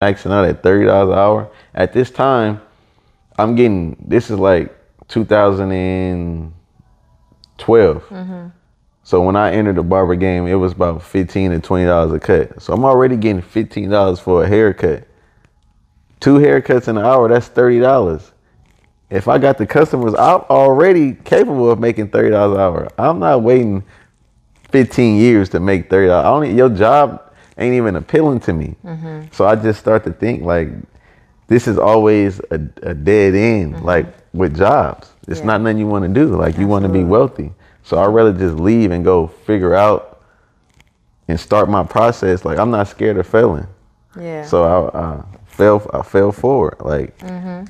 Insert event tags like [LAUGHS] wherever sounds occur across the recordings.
maxing out at thirty dollars an hour. At this time, I'm getting this is like 2012. Mm-hmm. So when I entered the barber game, it was about fifteen to twenty dollars a cut. So I'm already getting fifteen dollars for a haircut. Two haircuts an hour, that's thirty dollars. If I got the customers, I'm already capable of making thirty dollars an hour. I'm not waiting 15 years to make 30 dollars. Only your job ain't even appealing to me. Mm-hmm. So I just start to think like this is always a, a dead end, mm-hmm. like with jobs. It's Yeah. not nothing you want to do. Like you want to be wealthy. So I'd rather just leave and go figure out and start my process. Like I'm not scared of failing. Yeah. So I, I fell I fell forward. Like mm-hmm.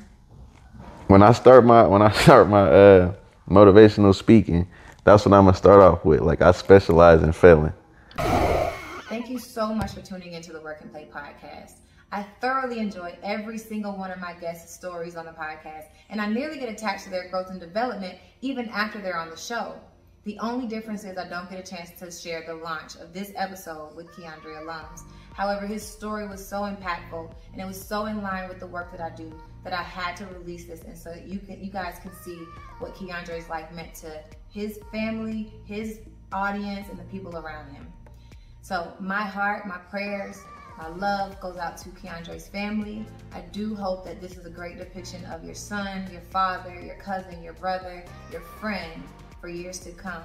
when I start my when I [LAUGHS] start my uh, motivational speaking, that's what I'm gonna start off with. Like I specialize in failing. So much for tuning into the Work N Play podcast. I thoroughly enjoy every single one of my guests' stories on the podcast, and I nearly get attached to their growth and development even after they're on the show. The only difference is I don't get a chance to share the launch of this episode with Keandre Allums. However, his story was so impactful and it was so in line with the work that I do that I had to release this, and so you can, you guys can see what Keandre's life meant to his family, his audience, and the people around him. So my heart, my prayers, my love goes out to Keandre's family. I do hope that this is a great depiction of your son, your father, your cousin, your brother, your friend for years to come.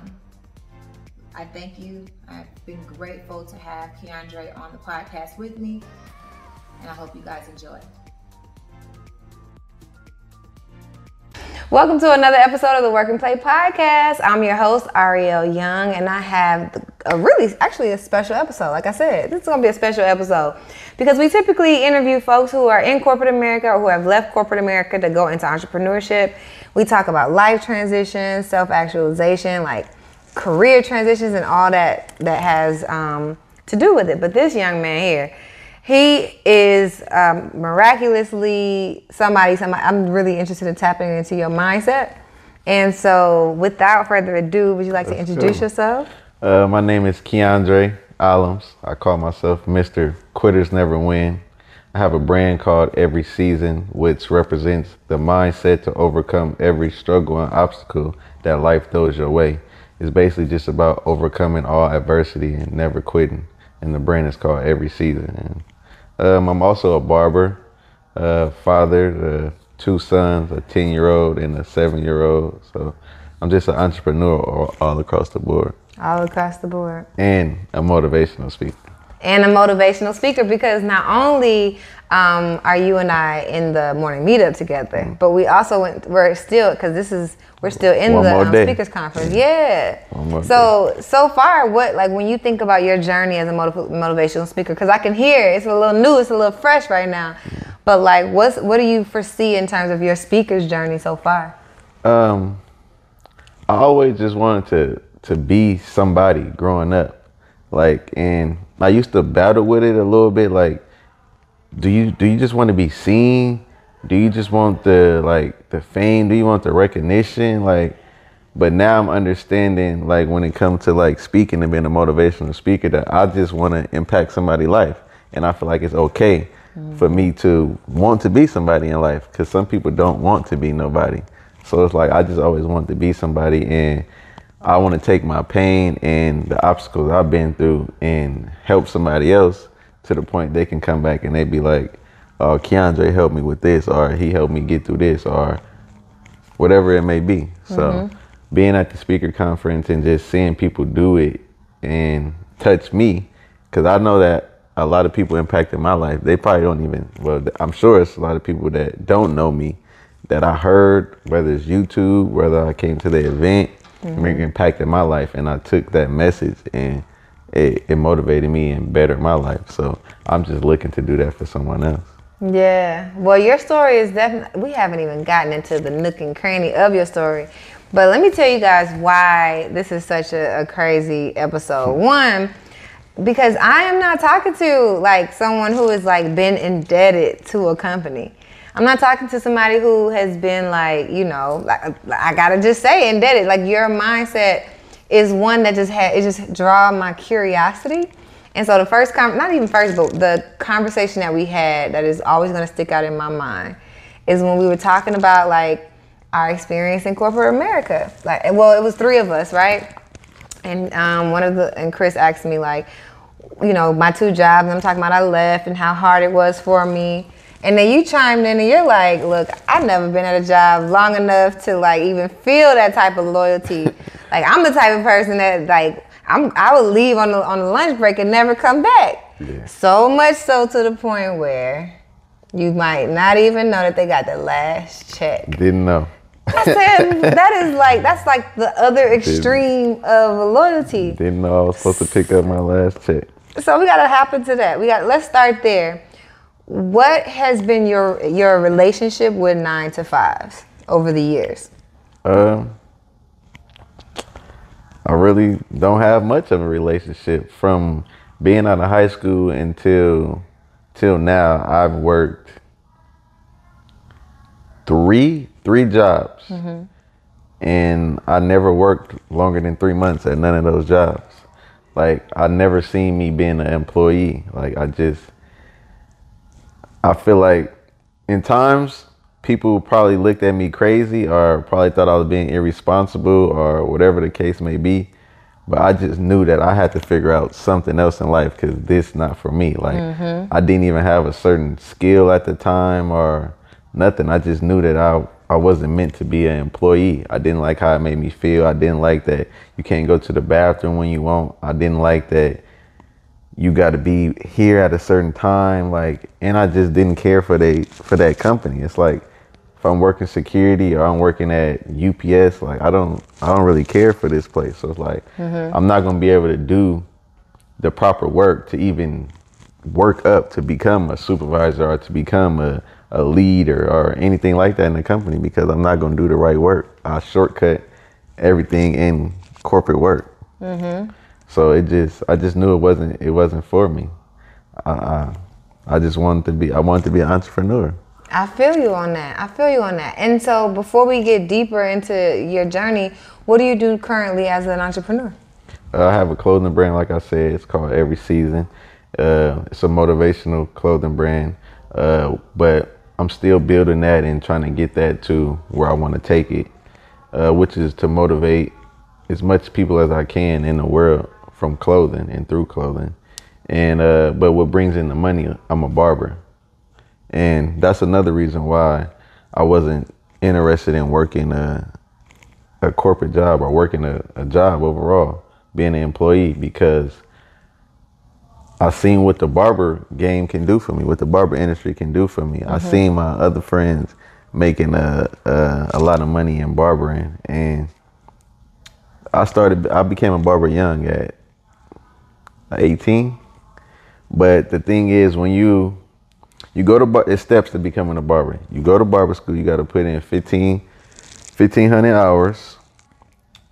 I thank you. I've been grateful to have Keandre on the podcast with me, and I hope you guys enjoy. Welcome to another episode of the Work N Play podcast. I'm your host, Arylle Young, and I have a really, actually, a special episode. Like I said, this is going to be a special episode because we typically interview folks who are in corporate America or who have left corporate America to go into entrepreneurship. We talk about life transitions, self actualization, like career transitions, and all that that has um, to do with it. But this young man here, he is um, miraculously somebody, somebody. I'm really interested in tapping into your mindset. And so, without further ado, would you like to introduce yourself? Uh, my name is Keandre Allums. I call myself Mr. Quitters Never Win. I have a brand called Evryseason, which represents the mindset to overcome every struggle and obstacle that life throws your way. It's basically just about overcoming all adversity and never quitting. And the brand is called Evryseason. And um, I'm also a barber, uh, father, uh, two sons, a 10 year old and a seven year old. So I'm just an entrepreneur all, all across the board All across the board. and a motivational speaker. and a motivational speaker because not only um, are you and I in the morning meetup together, but we also went, we're still because this is we're still in One the um, speakers conference. Yeah. One more so so far, what like when you think about your journey as a motiv- motivational speaker, because I can hear it's a little new, it's a little fresh right now, but like what's what do you foresee in terms of your speaker's journey so far? Um, I always just wanted to to be somebody growing up, like, and I used to battle with it a little bit. Like, do you do you just want to be seen? Do you just want the like the fame? Do you want the recognition? Like, but now I'm understanding like when it comes to like speaking and being a motivational speaker that I just want to impact somebody's life, and I feel like it's okay for me to want to be somebody in life because some people don't want to be nobody. So it's like I just always want to be somebody, and I want to take my pain and the obstacles I've been through and help somebody else to the point they can come back and they be like, "Oh, Keandre helped me with this, or he helped me get through this, or whatever it may be." So mm-hmm. being at the speaker conference and just seeing people do it and touch me, because I know that a lot of people impacted my life. They probably don't even. Well, I'm sure it's a lot of people that don't know me that I heard, whether it's YouTube, whether I came to the event, Mm-hmm. it impacted my life, and I took that message and it, it motivated me and bettered my life. So I'm just looking to do that for someone else. Yeah. Well, your story is definitely, we haven't even gotten into the nook and cranny of your story. But let me tell you guys why this is such a, a crazy episode. Hmm. One, because I am not talking to like someone who has like been indebted to a company. I'm not talking to somebody who has been like, you know, like I gotta just say indebted. Like your mindset is one that just had it just draw my curiosity And so the first, com- not even first, but the conversation that we had that is always to stick out in my mind is when we were talking about like our experience in corporate America. Like, well, it was three of us, right? And um, one of the and Chris asked me like, you know, my two jobs. I'm talking about I left and how hard it was for me. And then you chimed in and you're like, look, I've never been at a job long enough to like even feel that type of loyalty. [LAUGHS] like I'm the type of person that like I'm I would leave on the on the lunch break and never come back. Yeah. So much so to the point where you might not even know that they got the last check. Didn't know. I said [LAUGHS] that is like that's like the other extreme of loyalty. Didn't know I was supposed to pick up my last check. So we gotta hop into that. We got let's start there. What has been your your relationship with nine to fives over the years? Um, I really don't have much of a relationship from being out of high school until till now. I've worked three three jobs, and I never worked longer than three months at none of those jobs. Like I never seen me being an employee. Like I just, I feel like in times people probably looked at me crazy or probably thought I was being irresponsible or whatever the case may be. But I just knew that I had to figure out something else in life because this not for me. Like mm-hmm. I didn't even have a certain skill at the time or nothing. I just knew that I I wasn't meant to be an employee. I didn't like how it made me feel. I didn't like that you can't go to the bathroom when you want. I didn't like that you got to be here at a certain time like and I just didn't care for they for that company. It's like if I'm working security or I'm working at UPS, like I don't I don't really care for this place. So it's like mm-hmm. I'm not gonna be able to do the proper work to even work up to become a supervisor or to become a, a leader or anything like that in the company because I'm not gonna do the right work. I shortcut everything in corporate work. Mm-hmm. So it just I just knew it wasn't it wasn't for me. I, I I just wanted to be I wanted to be an entrepreneur. I feel you on that. I feel you on that. And so before we get deeper into your journey, what do you do currently as an entrepreneur? Uh, I have a clothing brand, like I said, it's called Evryseason. Uh, it's a motivational clothing brand, uh, but I'm still building that and trying to get that to where I want to take it, uh, which is to motivate as much people as I can in the world from clothing and through clothing. And uh, but what brings in the money? I'm a barber, and that's another reason why I wasn't interested in working a a corporate job or working a, a job overall, being an employee because I seen what the barber game can do for me, what the barber industry can do for me. I seen my other friends making a, a a lot of money in barbering, and I started. I became a barber young at 18. But the thing is, when you you go to bar, it's steps to becoming a barber. You go to barber school, you got to put in 15, 1500 hours,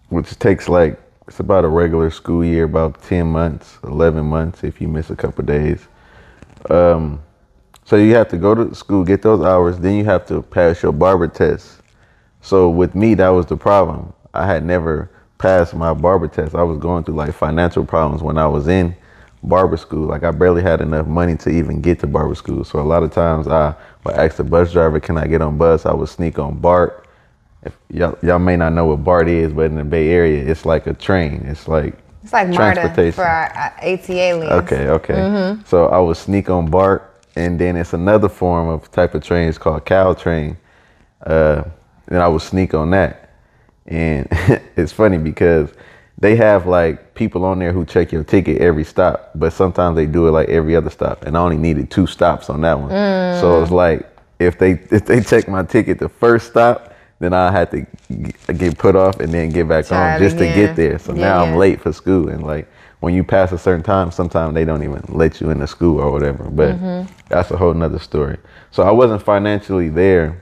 which takes like it's about a regular school year, about 10 months, 11 months if you miss a couple days. Um, so you have to go to school, get those hours, then you have to pass your barber test. So with me, that was the problem. I had never passed my barber test. I was going through like financial problems when I was in barber school. Like I barely had enough money to even get to barber school. So a lot of times I would ask the bus driver, "Can I get on bus?" I would sneak on BART. If y'all, y'all may not know what BART is, but in the Bay Area, it's like a train. It's like It's like MARTA Transportation. for our, ATA liens. Okay, okay. So I would sneak on BART, and then it's another form of type of train. It's called Caltrain. Uh, and I would sneak on that, and [LAUGHS] it's funny because they have like people on there who check your ticket every stop, but sometimes they do it like every other stop, and I only needed two stops on that one. So it's like if they [LAUGHS] if they check my ticket the first stop, then I had to get put off and then get back on just to get there. So Yeah, now yeah. I'm late for school, and like when you pass a certain time, sometimes they don't even let you into school or whatever. But Mm-hmm. that's a whole nother story. So I wasn't financially there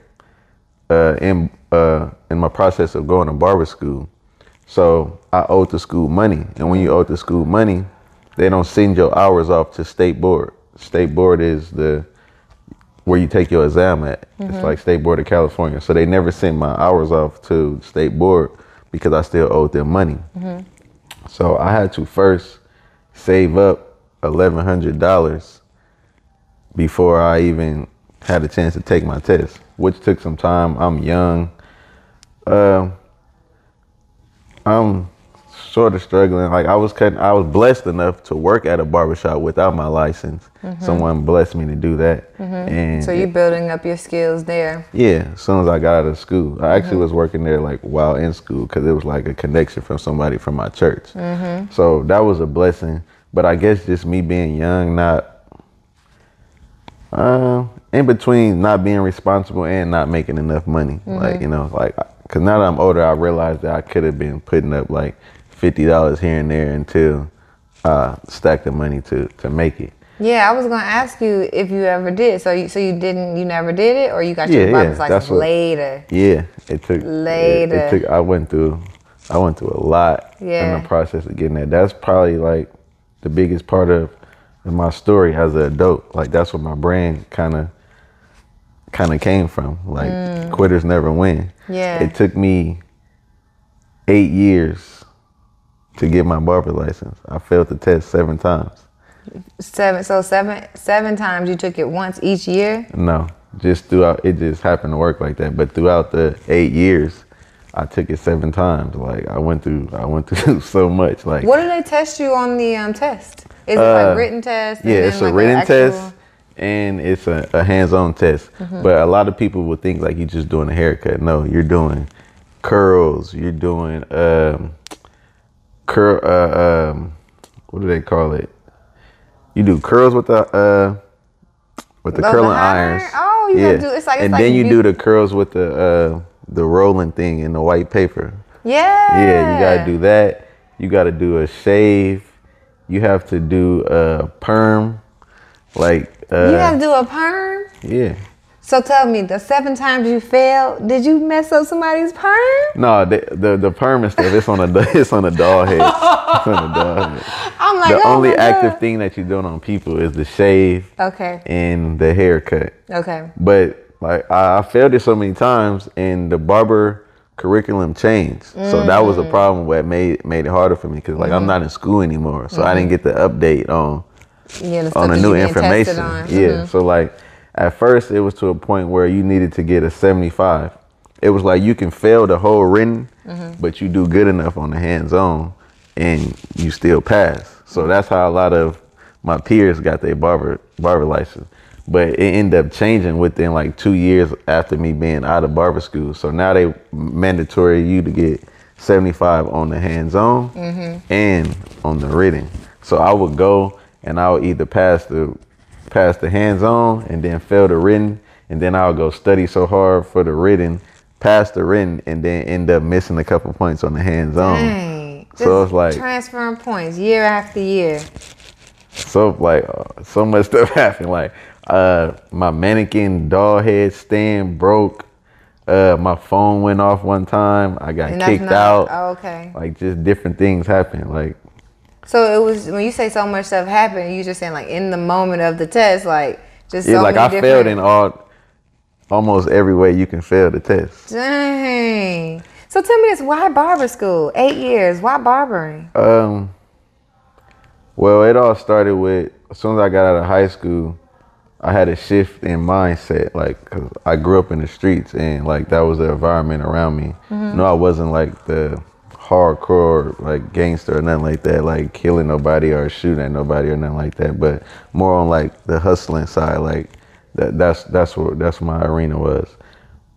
uh, in uh, in my process of going to barber school. So I owed the school money, and when you owe the school money, they don't send your hours off to state board. State board is the where you take your exam at. It's like State Board of California. So they never sent my hours off to State Board because I still owed them money. So I had to first save up eleven hundred dollars before I even had a chance to take my test, which took some time. I'm young. Um, I'm sort of struggling. Like I was cutting, I was blessed enough to work at a barbershop without my license. Mm-hmm. Someone blessed me to do that, mm-hmm. and So you're building up your skills there. yeah, as soon as I got out of school, I actually mm-hmm. was working there like while in school because it was like a connection from somebody from my church. So that was a blessing. But I guess just me being young, not uh, in between not being responsible and not making enough money. Like you know, like because now that I'm older, I realized that I could have been putting up like fifty dollars here and there until I stacked the money to to make it. Yeah, I was gonna ask you if you ever did. So you so you didn't you never did it or you got your yeah, driver's license what- later. Yeah, it took Later. It, took. I went through. I went through a lot Yeah. in the process of getting that. That's probably like the biggest part of, of my story as an adult. Like that's what my brain kind of kind of came from. Like quitters never win. Mm. Yeah. It took me eight years to get my barber license. I failed the test seven times. Seven so seven seven times you took it once each year? No, just throughout. It just happened to work like that. But throughout the eight years, I took it seven times. Like I went through. I went [LAUGHS] through so much. Like What do they test you on the um, test? Is it Uh, like written test? yeah, it's a written test and it's a, a hands-on test. But a lot of people would think like you're just doing a haircut. No, you're doing curls. You're doing um, curl. Uh, um, what do they call it? You do curls with the uh, with the the curling iron? irons. Oh, you gotta do- it's like- it's and like then you you- do the curls with the uh, the rolling thing in the white paper. Yeah. Yeah, you gotta do that. You gotta do a shave. You have to do a perm. Like, uh, You have to do a perm? yeah. So tell me, the seven times you failed, did you mess up somebody's perm? No, the, the the perm and stuff. It's on a [LAUGHS] it's on a doll head. It's on a doll head. [LAUGHS] I'm like, The oh only active God. thing that you're doing on people is the shave Okay. and the haircut. Okay. But like I, I failed it so many times, and the barber curriculum changed. So that was a Mm. problem that made made it harder for me because like I'm not in school anymore, so I didn't get the update on Yeah, the on the new you getting tested information. on. Yeah. Mhm. So like at first it was to a point where you needed to get a 75. It was like you can fail the whole written, Mm-hmm. but you do good enough on the hands on and you still pass. So that's how a lot of my peers got their barber barber license. But it ended up changing within like two years after me being out of barber school. So now they mandatory you to get 75 on the hands on Mm-hmm. and on the written. So I would go and I'll either pass the pass the hands on and then fail the written, and then I'll go study so hard for the written, pass the written, and then end up missing a couple points on the hands on. Dang. So Just it's like transferring points year after year. so like uh, so much [LAUGHS] stuff happened. Like uh, my mannequin doll head stand broke. Uh, my phone went off one time. I got And kicked not- out. oh, okay. Like just different things happened. Like So it was when you say so much stuff happened, you just saying like in the moment of the test, like just yeah, so like I different. failed in all almost every way you can fail the test. Dang. So tell me this: Why barber school? Eight years. Why barbering? Um, well, it all started with as soon as I got out of high school, I had a shift in mindset. Like, cause I grew up in the streets, and like that was the environment around me. No, I wasn't like the hardcore like gangster or nothing like that, like killing nobody or shooting at nobody or nothing like that. But more on like the hustling side. Like that. That's that's what that's what my arena was.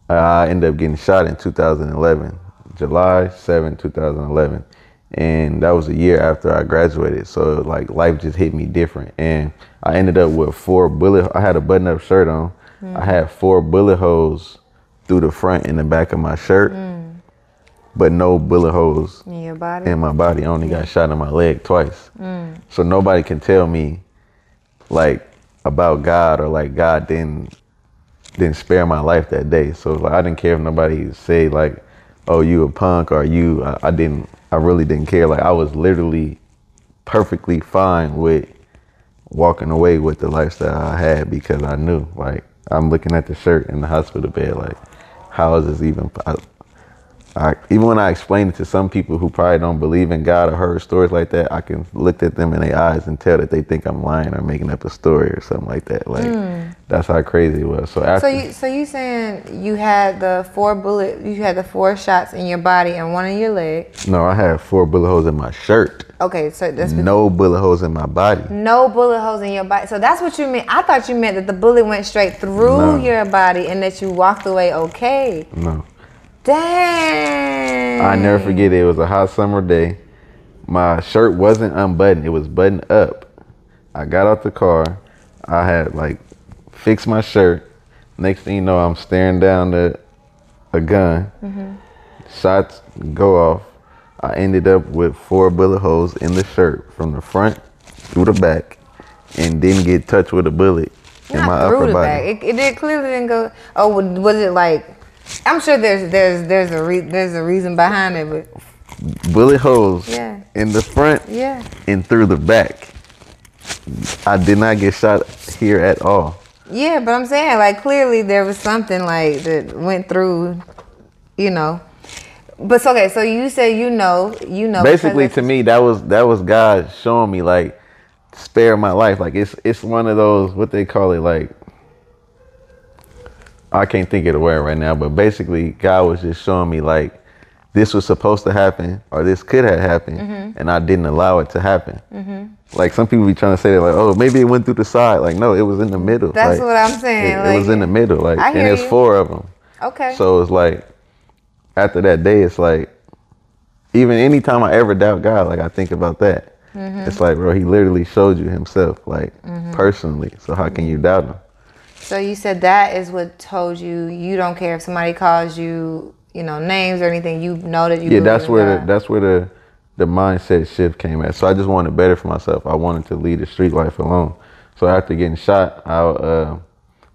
I ended up getting shot in 2011, July 7, 2011. And that was a year after I graduated. So like life just hit me different. And I ended up with four bullet, I had a button up shirt on. I mm. had four bullet holes through the front and the back of my shirt, mm. But no bullet holes In your body. in my body. I only got shot in my leg twice. Mm. So nobody can tell me like about God or like God didn't didn't spare my life that day. So like I didn't care if nobody say like, "Oh, you a punk" or "You." I, I didn't. I really didn't care. Like I was literally perfectly fine with walking away with the lifestyle I had because I knew. Like I'm looking at the shirt in the hospital bed. Like, how is this even? I, even when I explain it to some people who probably don't believe in God or heard stories like that, I can look at them in their eyes and tell that they think I'm lying or making up a story or something like that. Like hmm. that's how crazy it was. So after. So you so you saying you had the four bullet you had the four shots in your body and one in your leg. no, I had four bullet holes in my shirt. Okay, so that's No bullet holes in my body. no bullet holes in your body. So that's what you meant. I thought you meant that the bullet went straight through No. your body and that you walked away okay. No. Dang. I never forget it. It was a hot summer day. My shirt wasn't unbuttoned. It was buttoned up. I got out the car. I had like fixed my shirt. Next thing you know, I'm staring down the a gun. Mm-hmm. Shots go off. I ended up with four bullet holes in the shirt from the front through the back, and didn't get touched with a bullet in my upper body. back. It, it did clearly didn't go. Oh, was it like? I'm sure there's there's there's a re, there's a reason behind it, but Bullet holes Yeah. in the front yeah. and through the back. I did not get shot here at all. Yeah, but I'm saying like clearly there was something like that went through, you know. But so, okay, so you say you know, you know. Basically, to me, that was that was God showing me like spare my life. Like it's it's one of those what they call it like. I can't think of the word right now, but basically, God was just showing me like this was supposed to happen or this could have happened, Mm-hmm. and I didn't allow it to happen. Like some people be trying to say that, like, oh, maybe it went through the side. Like, no, it was in the middle. That's Like, what I'm saying, It, it was in the middle. Like, and there's four of them. okay. So it's like after that day, it's like even anytime I ever doubt God, like I think about that. Mm-hmm. It's like, bro, he literally showed you himself, like personally. So how can you doubt him? So you said that is what told you you don't care if somebody calls you, you know, names or anything. You know that you. Yeah, that's where the, that's where the the mindset shift came at. So I just wanted better for myself. I wanted to lead a street life alone. So after getting shot, I uh,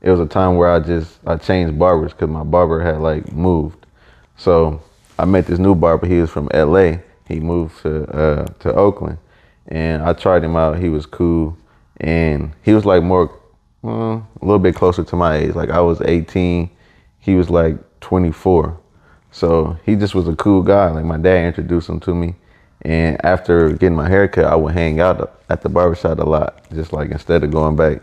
it was a time where I just I changed barbers because my barber had like moved. So I met this new barber. He was from L.A. He moved to uh, to Oakland, and I tried him out. He was cool, and he was like more well, a little bit closer to my age. Like I was 18, he was like 24. So he just was a cool guy. Like my dad introduced him to me. And after getting my haircut, I would hang out at the barbershop a lot. Just like instead of going back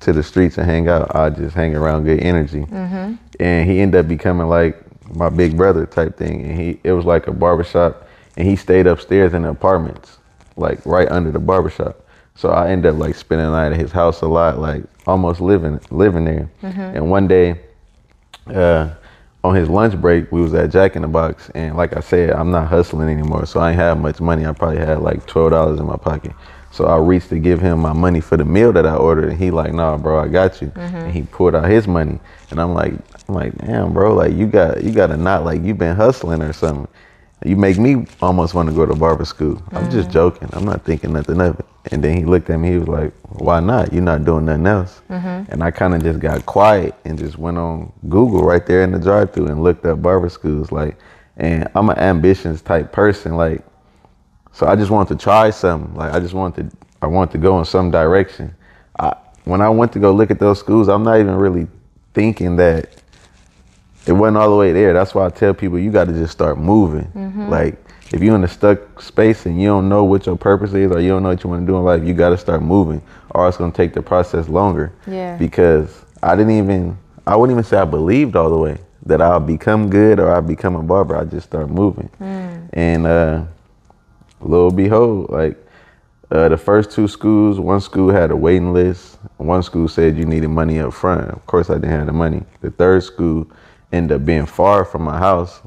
to the streets and hang out, I just hang around good energy. Mm-hmm. And he ended up becoming like my big brother type thing. And he it was like a barbershop and he stayed upstairs in the apartments, like right under the barbershop. So I ended up like spending the night at his house a lot, like almost living living there. And one day uh, on his lunch break, we was at Jack in the Box, and like I said, I'm not hustling anymore, so I ain't have much money. I probably had like twelve dollars in my pocket. So I reached to give him my money for the meal that I ordered, and he like, "Nah, bro, I got you." And he pulled out his money, and I'm like, "I'm like, damn, bro, like you got you got to not like you been hustling or something." You make me almost want to go to barber school. I'm just mm. joking. I'm not thinking nothing of it. And then he looked at me. He was like, "Why not? You're not doing nothing else." Mm-hmm. And I kind of just got quiet and just went on Google right there in the drive-through and looked up barber schools. Like, and I'm an ambitious type person. Like, so I just wanted to try something. Like, I just wanted to, I wanted to go in some direction. I, when I went to go look at those schools, I'm not even really thinking that it wasn't all the way there. That's why I tell people you got to just start moving. Like if you're in a stuck space and you don't know what your purpose is or you don't know what you want to do in life, you got to start moving, or it's gonna take the process longer. Yeah. Because I didn't even, I wouldn't even say I believed all the way that I'll become good or I'll become a barber. I just start moving, and uh, lo and behold, like. Uh, the first two schools, one school had a waiting list. One school said you needed money up front. Of course, I didn't have the money. The third school ended up being far from my house,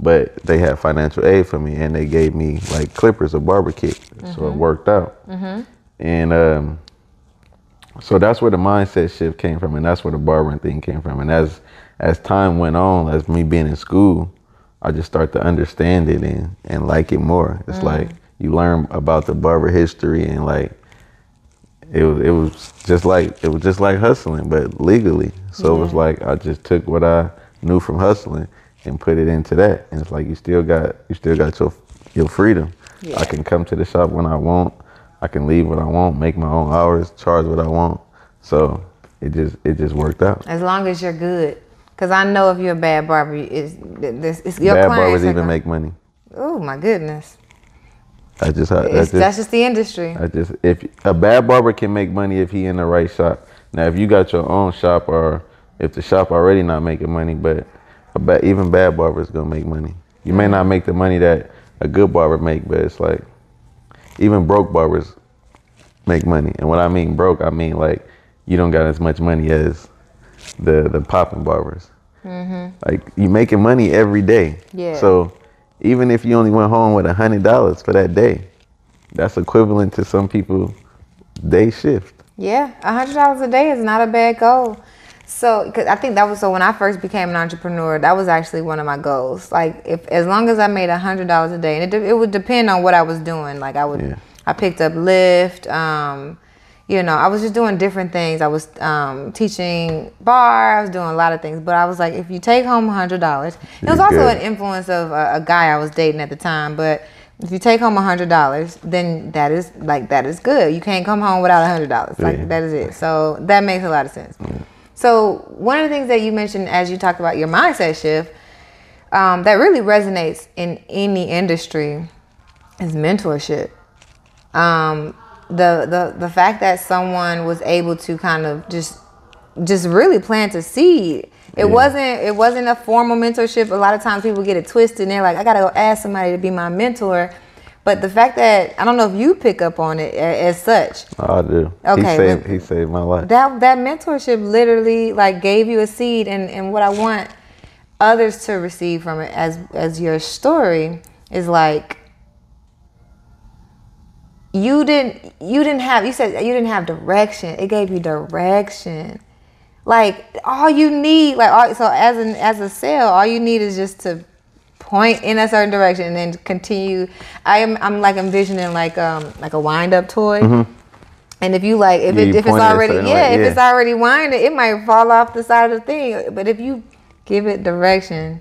but they had financial aid for me and they gave me like clippers, a barber kit. So it mm-hmm. worked out. Mm-hmm. And um, so that's where the mindset shift came from, and that's where the barbering thing came from. And as as time went on, as me being in school, I just start to understand it and and like it more. It's mm. like you learn about the barber history and like it was it was just like it was just like hustling, but legally. So it was like I just took what I knew from hustling and put it into that, and it's like you still got you still got your your freedom. I can come to the shop when I want. I can leave when I want, make my own hours, charge what I want. So it just it just worked out. As long as you're good. Because I know if you're a bad barber, it's, this, it's your Bad barbers even make money. Oh my goodness. I just, I, It's, that's that's just, just the industry. I just, if a bad barber can make money if he in the right shop. Now, if you got your own shop or if the shop already not making money, but a ba- even bad barbers gonna make money. You may not make the money that a good barber make, but it's like even broke barbers make money. And what I mean broke, I mean like you don't got as much money as the the popping barbers. Mm-hmm. Like you making money every day. Yeah. So even if you only went home with a hundred dollars for that day, that's equivalent to some people day shift. Yeah, a hundred dollars a day is not a bad goal. So, cause I think that was so when I first became an entrepreneur, that was actually one of my goals. Like, if as long as I made a hundred dollars a day, and it, it would depend on what I was doing. Like, I would, Yeah. I picked up Lyft. Um, you know, I was just doing different things. I was um, teaching bar. I was doing a lot of things. But I was like, if you take home a hundred dollars, it was also an influence of a, a guy I was dating at the time. But if you take home a hundred dollars, then that is like that is good. You can't come home without a hundred dollars. Like Yeah. that is it. So that makes a lot of sense. So one of the things that you mentioned as you talked about your mindset shift, um, that really resonates in any industry, is mentorship. Um, the the the fact that someone was able to kind of just just really plant a seed. It Yeah. wasn't it wasn't a formal mentorship. A lot of times people get it twisted and they're like, I gotta go ask somebody to be my mentor. But the fact that I don't know if you pick up on it as such. I do. Okay, He saved, he saved my life. That that mentorship literally like gave you a seed and, and what I want others to receive from it as as your story is like you didn't you didn't have you said you didn't have direction. It gave you direction. Like all you need, like all, so as an as a sale, all you need is just to point in a certain direction and then continue. I am I'm like envisioning like um like a wind up toy. And if you like, if, Yeah, it, if it's point it a already, yeah, if it's already winded, it might fall off the side of the thing. But if you give it direction,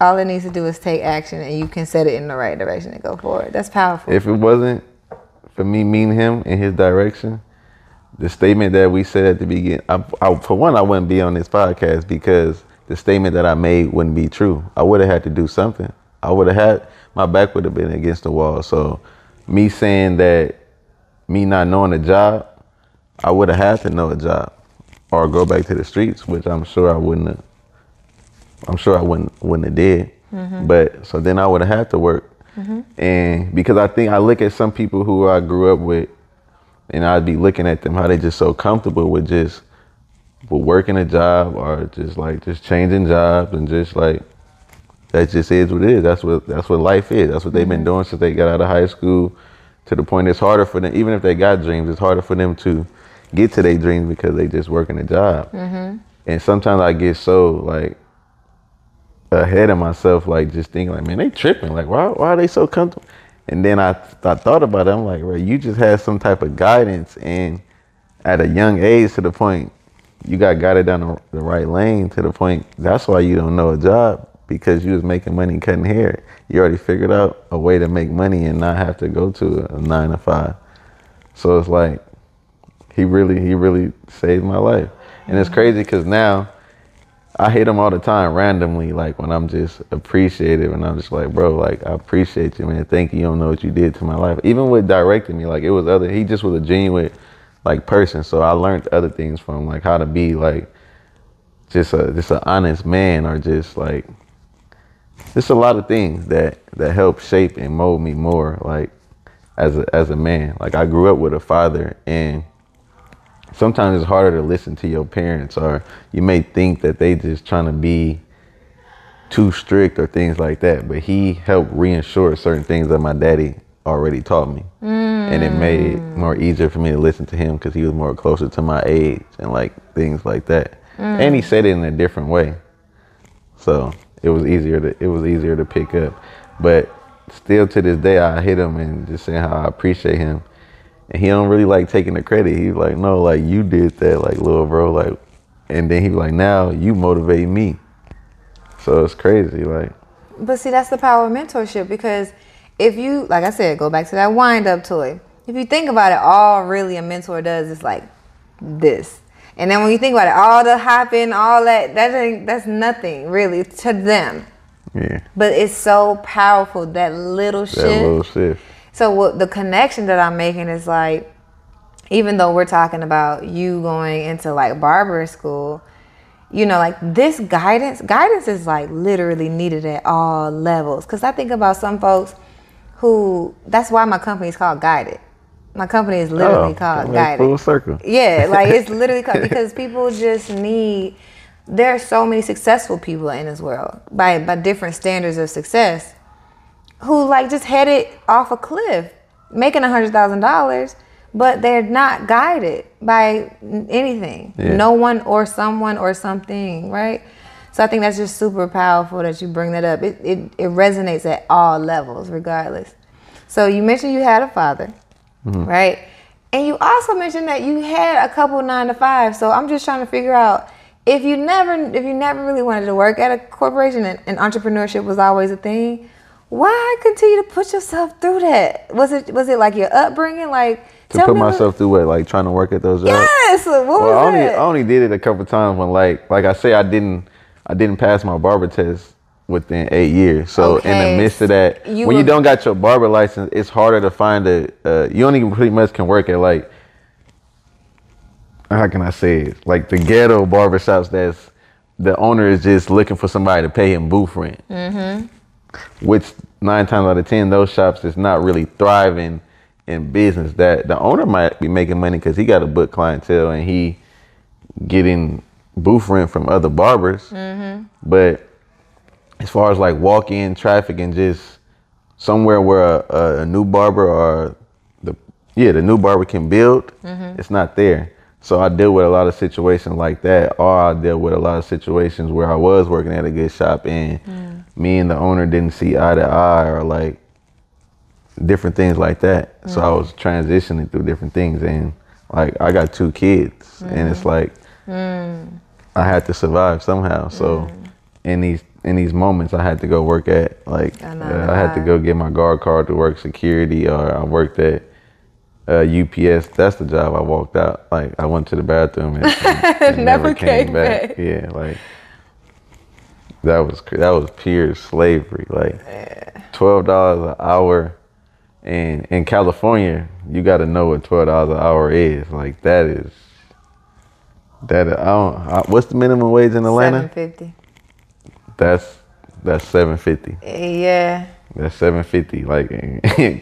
all it needs to do is take action, and you can set it in the right direction and go forward. That's powerful. If it wasn't for me meeting him in his direction, the statement that we said at the beginning, I, I, for one, I wouldn't be on this podcast because the statement that I made wouldn't be true. I would have had to do something. I would have had my back would have been against the wall. So, me saying that, me not knowing a job, I would have had to know a job or go back to the streets, which I'm sure I wouldn't have. I'm sure I wouldn't wouldn't have did. Mm-hmm. But so then I would have had to work. Mm-hmm. And because I think I look at some people who I grew up with, and I'd be looking at them how they just so comfortable with just with working a job or just like just changing jobs and just like that just is what it is. That's what that's what life is. That's what they've been mm-hmm. doing since they got out of high school. To the point it's harder for them, even if they got dreams, it's harder for them to get to their dreams because they just working a job. Mm-hmm. And sometimes I get so like ahead of myself, like just thinking like, man, they tripping. Like, why why are they so comfortable? And then I I thought about it. I'm like, right, you just had some type of guidance, and at a young age, to the point you got guided down the, the right lane. To the point that's why you don't know a job because you was making money cutting hair. You already figured out a way to make money and not have to go to a nine to five. So it's like he really he really saved my life, and it's mm-hmm. crazy because now. I hit him all the time randomly, like when I'm just appreciative and I'm just like, bro, like I appreciate you, man. Thank you. You don't know what you did to my life. Even with directing me, like it was other. He just was a genuine, like person. So I learned other things from like how to be like, just a just an honest man or just like, just a lot of things that that help shape and mold me more like as a as a man. Like I grew up with a father and sometimes it's harder to listen to your parents or you may think that they just trying to be too strict or things like that but he helped reinsure certain things that my daddy already taught me and it made it mm. more easier for me to listen to him because he was more closer to my age and like things like that and he mm. said it in a different way so it was easier to it was easier to pick up but still to this day i hit him and just saying how i appreciate him and he don't really like taking the credit. He's like, no, like you did that, like little bro, like. And then he was like, now you motivate me. So it's crazy, like. But see, that's the power of mentorship because if you, like I said, go back to that wind up toy. If you think about it, all really a mentor does is like this. And then when you think about it, all the hopping, all that, that that's nothing really to them. Yeah. But it's so powerful that little That shift. little shift. So what the connection that I'm making is like, even though we're talking about you going into like barber school, you know, like this guidance, guidance is like literally needed at all levels. Cause I think about some folks who, that's why my company is called Guided. My company is literally Oh, called Guided. Full circle. Yeah, like it's [LAUGHS] literally called, because people just need. There are so many successful people in this world by by different standards of success, who like just headed off a cliff, making a hundred thousand dollars, but they're not guided by anything, Yeah. no one or someone or something, right? So I think that's just super powerful that you bring that up. It it, it resonates at all levels, regardless. So you mentioned you had a father, mm-hmm. right? And you also mentioned that you had a couple nine to five. So I'm just trying to figure out if you never if you never really wanted to work at a corporation and, and entrepreneurship was always a thing, why continue to put yourself through that? Was it was it like your upbringing? Like To tell put me what- myself through what, like trying to work at those jobs. Yes. What was I only that? I only did it a couple times when like like I say I didn't I didn't pass my barber test within eight years. So in the midst of that, you when you don't got your barber license, it's harder to find a. Uh, you only pretty much can work at like. How can I say it? Like the ghetto barbershops that's the owner is just looking for somebody to pay him booth rent. Mm-hmm. Which nine times out of ten, those shops is not really thriving in business. That the owner might be making money because he got a book clientele and he getting booth rent from other barbers. Mm-hmm. But as far as like walk in traffic and just somewhere where a, a, a new barber or the yeah the new barber can build, mm-hmm. it's not there. So I deal with a lot of situations like that, or I deal with a lot of situations where I was working at a good shop and me and the owner didn't see eye to eye, or like different things like that. So I mm-hmm. was transitioning through different things, and like I got two kids, and it's like mm. I had to survive somehow. So in these in these moments, I had to go work at like A uh, I had to go get my guard card to work security, or I worked at uh, UPS. That's the job. I walked out like I went to the bathroom and, and- [LAUGHS] and Never came back. Yeah, like that was that was pure slavery. Like twelve dollars an hour. And in California, you got to know what twelve dollars an hour is. Like that is that I don't. I, what's the minimum wage in Atlanta? Seven fifty. That's that's seven fifty. Yeah. That's seven fifty. Like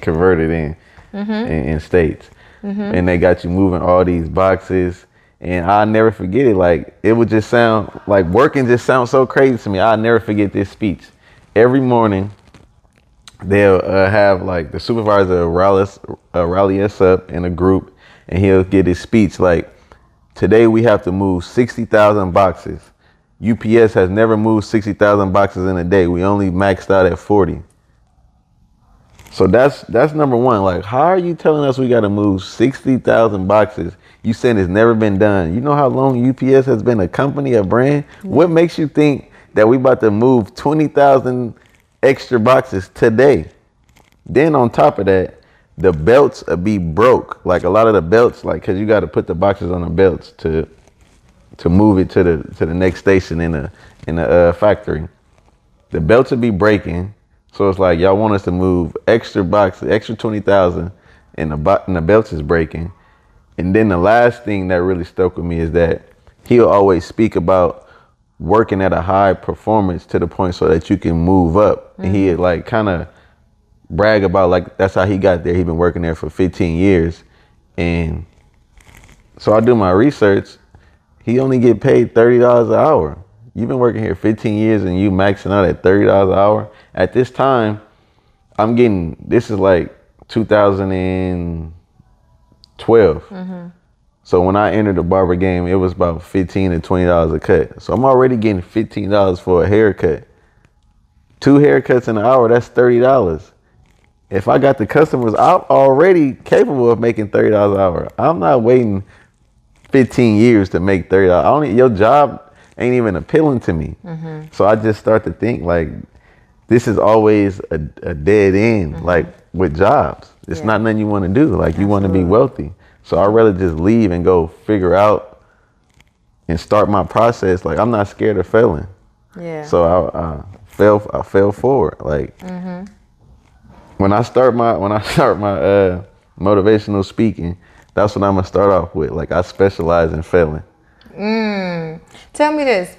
converted in, Mm-hmm. in in states, and they got you moving all these boxes. And I'll never forget it. Like it would just sound like working just sounds so crazy to me. I will never forget this speech. Every morning, they'll uh, have like the supervisor rally us, uh, rally us up in a group, and he'll get his speech like, "Today we have to move sixty thousand boxes. UPS has never moved sixty thousand boxes in a day. We only maxed out at forty. So that's that's number one. Like, how are you telling us we got to move sixty thousand boxes? You saying it's never been done. You know how long UPS has been a company, a brand. What makes you think that we about to move twenty thousand extra boxes today? Then on top of that, the belts be broke. Like a lot of the belts, like because you got to put the boxes on the belts to to move it to the to the next station in the in the uh, factory. The belts will be breaking, so it's like y'all want us to move extra boxes, extra twenty thousand, and the bo- and the belts is breaking. And then the last thing that really stuck with me is that he'll always speak about working at a high performance to the point so that you can move up. And he like kind of brag about like that's how he got there. He been working there for 15 years, and so I do my research. He only get paid thirty dollars an hour. You've been working here 15 years and you maxing out at thirty dollars an hour. At this time, I'm getting this is like 2012. Mm-hmm. So when I entered the barber game, it was about 15 to 20 dollars a cut. So I'm already getting 15 dollars for a haircut. Two haircuts in an hour, that's thirty dollars. If I got the customers, I'm already capable of making thirty dollars an hour. I'm not waiting 15 years to make thirty dollars. I don't. Your job ain't even appealing to me. Mm-hmm. So I just start to think like, this is always a, a dead end. Mm-hmm. Like with jobs, it's Yeah. not nothing you want to do. Like you want to be wealthy. So I'd rather just leave and go figure out and start my process, like I'm not scared of failing. Yeah. So I, I fell I fell forward. Like mm-hmm. When I start my when I [LAUGHS] start my uh, motivational speaking, that's what I'm gonna start off with. Like I specialize in failing. Tell me this.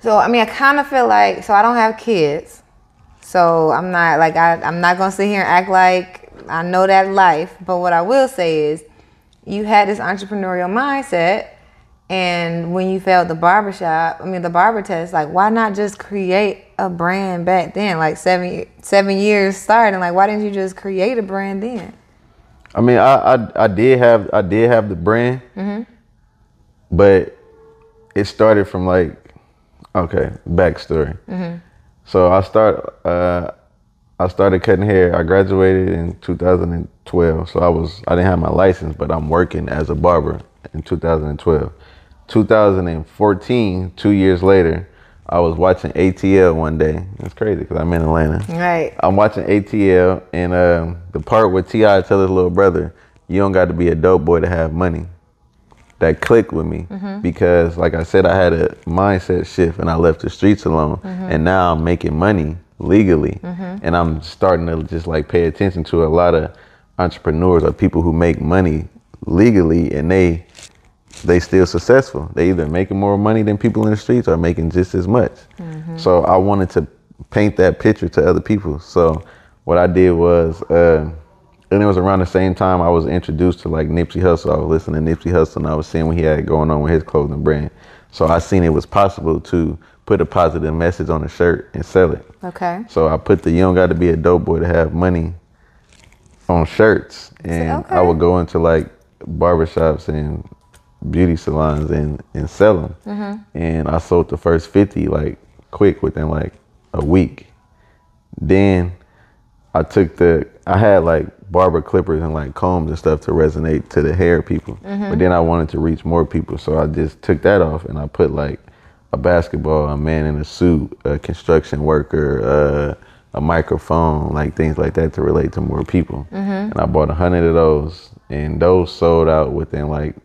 So I mean, I kind of feel like so I don't have kids, so I'm not like I I'm not gonna sit here and act like I know that life. But what I will say is, you had this entrepreneurial mindset, and when you failed the barbershop, I mean the barber test, like why not just create a brand back then? Like seven seven years starting, like why didn't you just create a brand then? I mean, I I, I did have I did have the brand, but it started from like okay backstory. So I start uh, I started cutting hair. I graduated in 2012. So I was I didn't have my license, but I'm working as a barber in 2012. 2014, two years later, I was watching ATL one day. It's crazy because I'm in Atlanta. Right. I'm watching ATL and um, the part where T.I. tell his little brother, "You don't got to be a dope boy to have money." That clicked with me mm-hmm. because, like I said, I had a mindset shift and I left the streets alone, mm-hmm. and now I'm making money legally, mm-hmm. and I'm starting to just like pay attention to a lot of entrepreneurs or people who make money legally and they they still successful. They either making more money than people in the streets or making just as much. So I wanted to paint that picture to other people. So what I did was, uh, and it was around the same time I was introduced to like Nipsey Hussle. I was listening to Nipsey Hussle and I was seeing what he had going on with his clothing brand. So I seen it was possible to put a positive message on a shirt and sell it. Okay. So I put the you don't got to be a dope boy to have money on shirts, and I would go into like barbershops and beauty salons and and sell them. Mm-hmm. And I sold the first fifty like quick within like a week. Then I took the I had like barber clippers and like combs and stuff to resonate to the hair people. But then I wanted to reach more people, so I just took that off and I put like a basketball, a man in a suit, a construction worker, uh, a microphone, like things like that to relate to more people. And I bought a hundred of those, and those sold out within like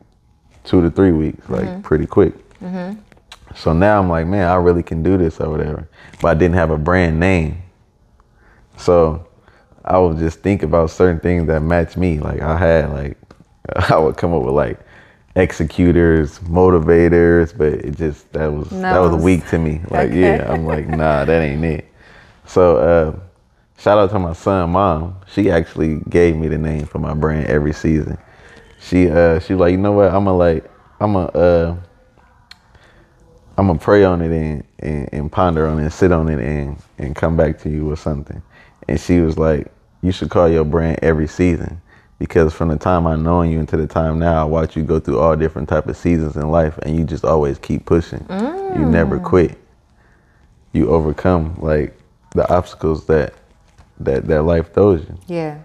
two to three weeks, like pretty quick. So now I'm like, man, I really can do this or whatever. But I didn't have a brand name. So I would just think about certain things that match me. Like I had like [LAUGHS] I would come up with like executors, motivators, but it just that was that was weak to me. [LAUGHS] Like Okay. yeah, I'm like, nah, that ain't it. So uh shout out to my son mom. She actually gave me the name for my brand Evryseason. She uh she like, you know what, I'ma like I'ma uh I'm gonna pray on it and, and, and ponder on it and sit on it and, and come back to you with something. And she was like, You should call your brand every season. Because from the time I know you until the time now, I watch you go through all different type of seasons in life and you just always keep pushing. You never quit. You overcome like the obstacles that that, that life throws you. Yeah.